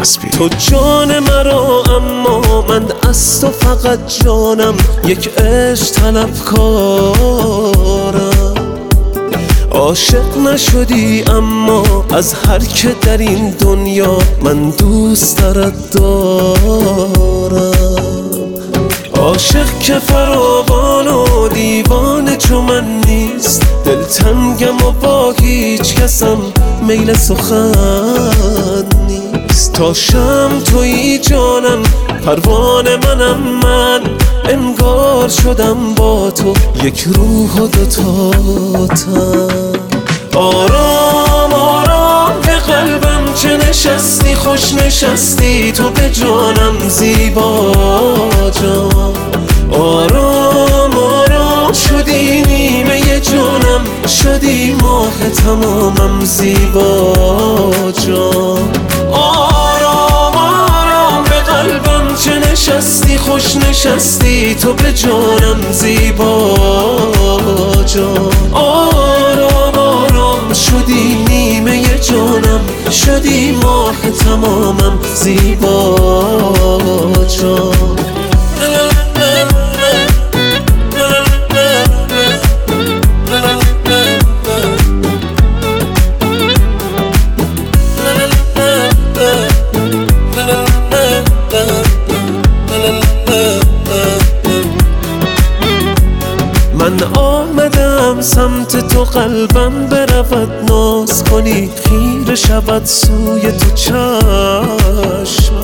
اسپی تو جان مرا اما من از تو فقط جانم. یک عشق کارم عاشق نشدی اما از هر که در این دنیا من دوست دارد دارم. عاشق که فراوان و دیوان چو من نیست. دلتنگم و با هیچ کسم میل سخن نیست. تا شم توی جانم پروان منم من. انگار شدم با تو یک روح و دوتا آرام آرام به قلبم چه نشستی؟ خوش نشستی تو به جانم زیبا جان. آرام آرام شدی نیمه جانم شدی ماه تمامم زیبا جان. خوش نشستی تو به جانم زیبا جان. آرام آرام شدی نیمه جانم شدی ماه تمامم زیبا جان. من آمدم سمت تو قلبم برود ناز کنی خیر شود سوی تو چشم.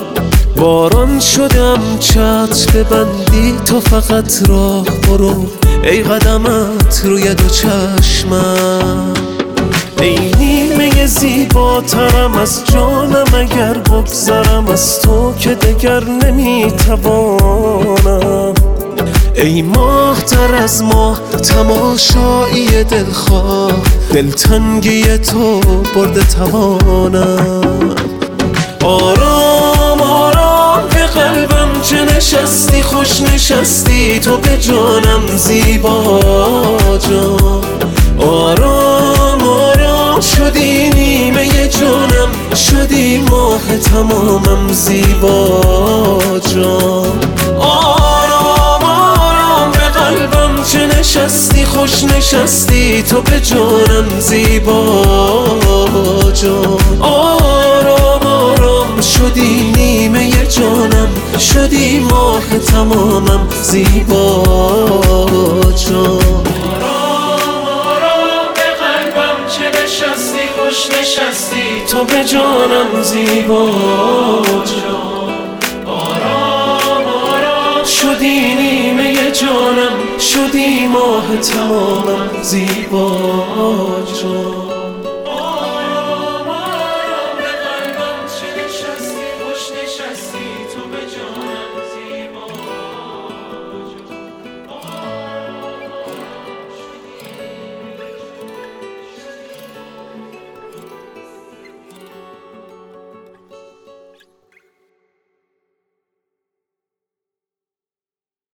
باران شدم چت ببندی تو فقط راه برو ای قدمت روی دو چشمم. ای نیمه زیباترم از جانم اگر بگذرم از تو که دگر نمی‌توانم ای ماه تر از ماه تماشایی دلخواه دلتنگی تو برده توانم آرام آرام به قلبم چه نشستی خوش نشستی تو به جانم زیبا جان. آرام آرام شدی نیمه جانم شدی ماه تمامم زیبا جان. خوش نشستی تو به جانم زیبا جان. آرام آرام شدی نیمه جانم شدی ماه تمامم زیبا جان. نشستی تو به جانم زیبا جان. آرام آرام شدی جانم شدی ماه تمامم زیبا جان.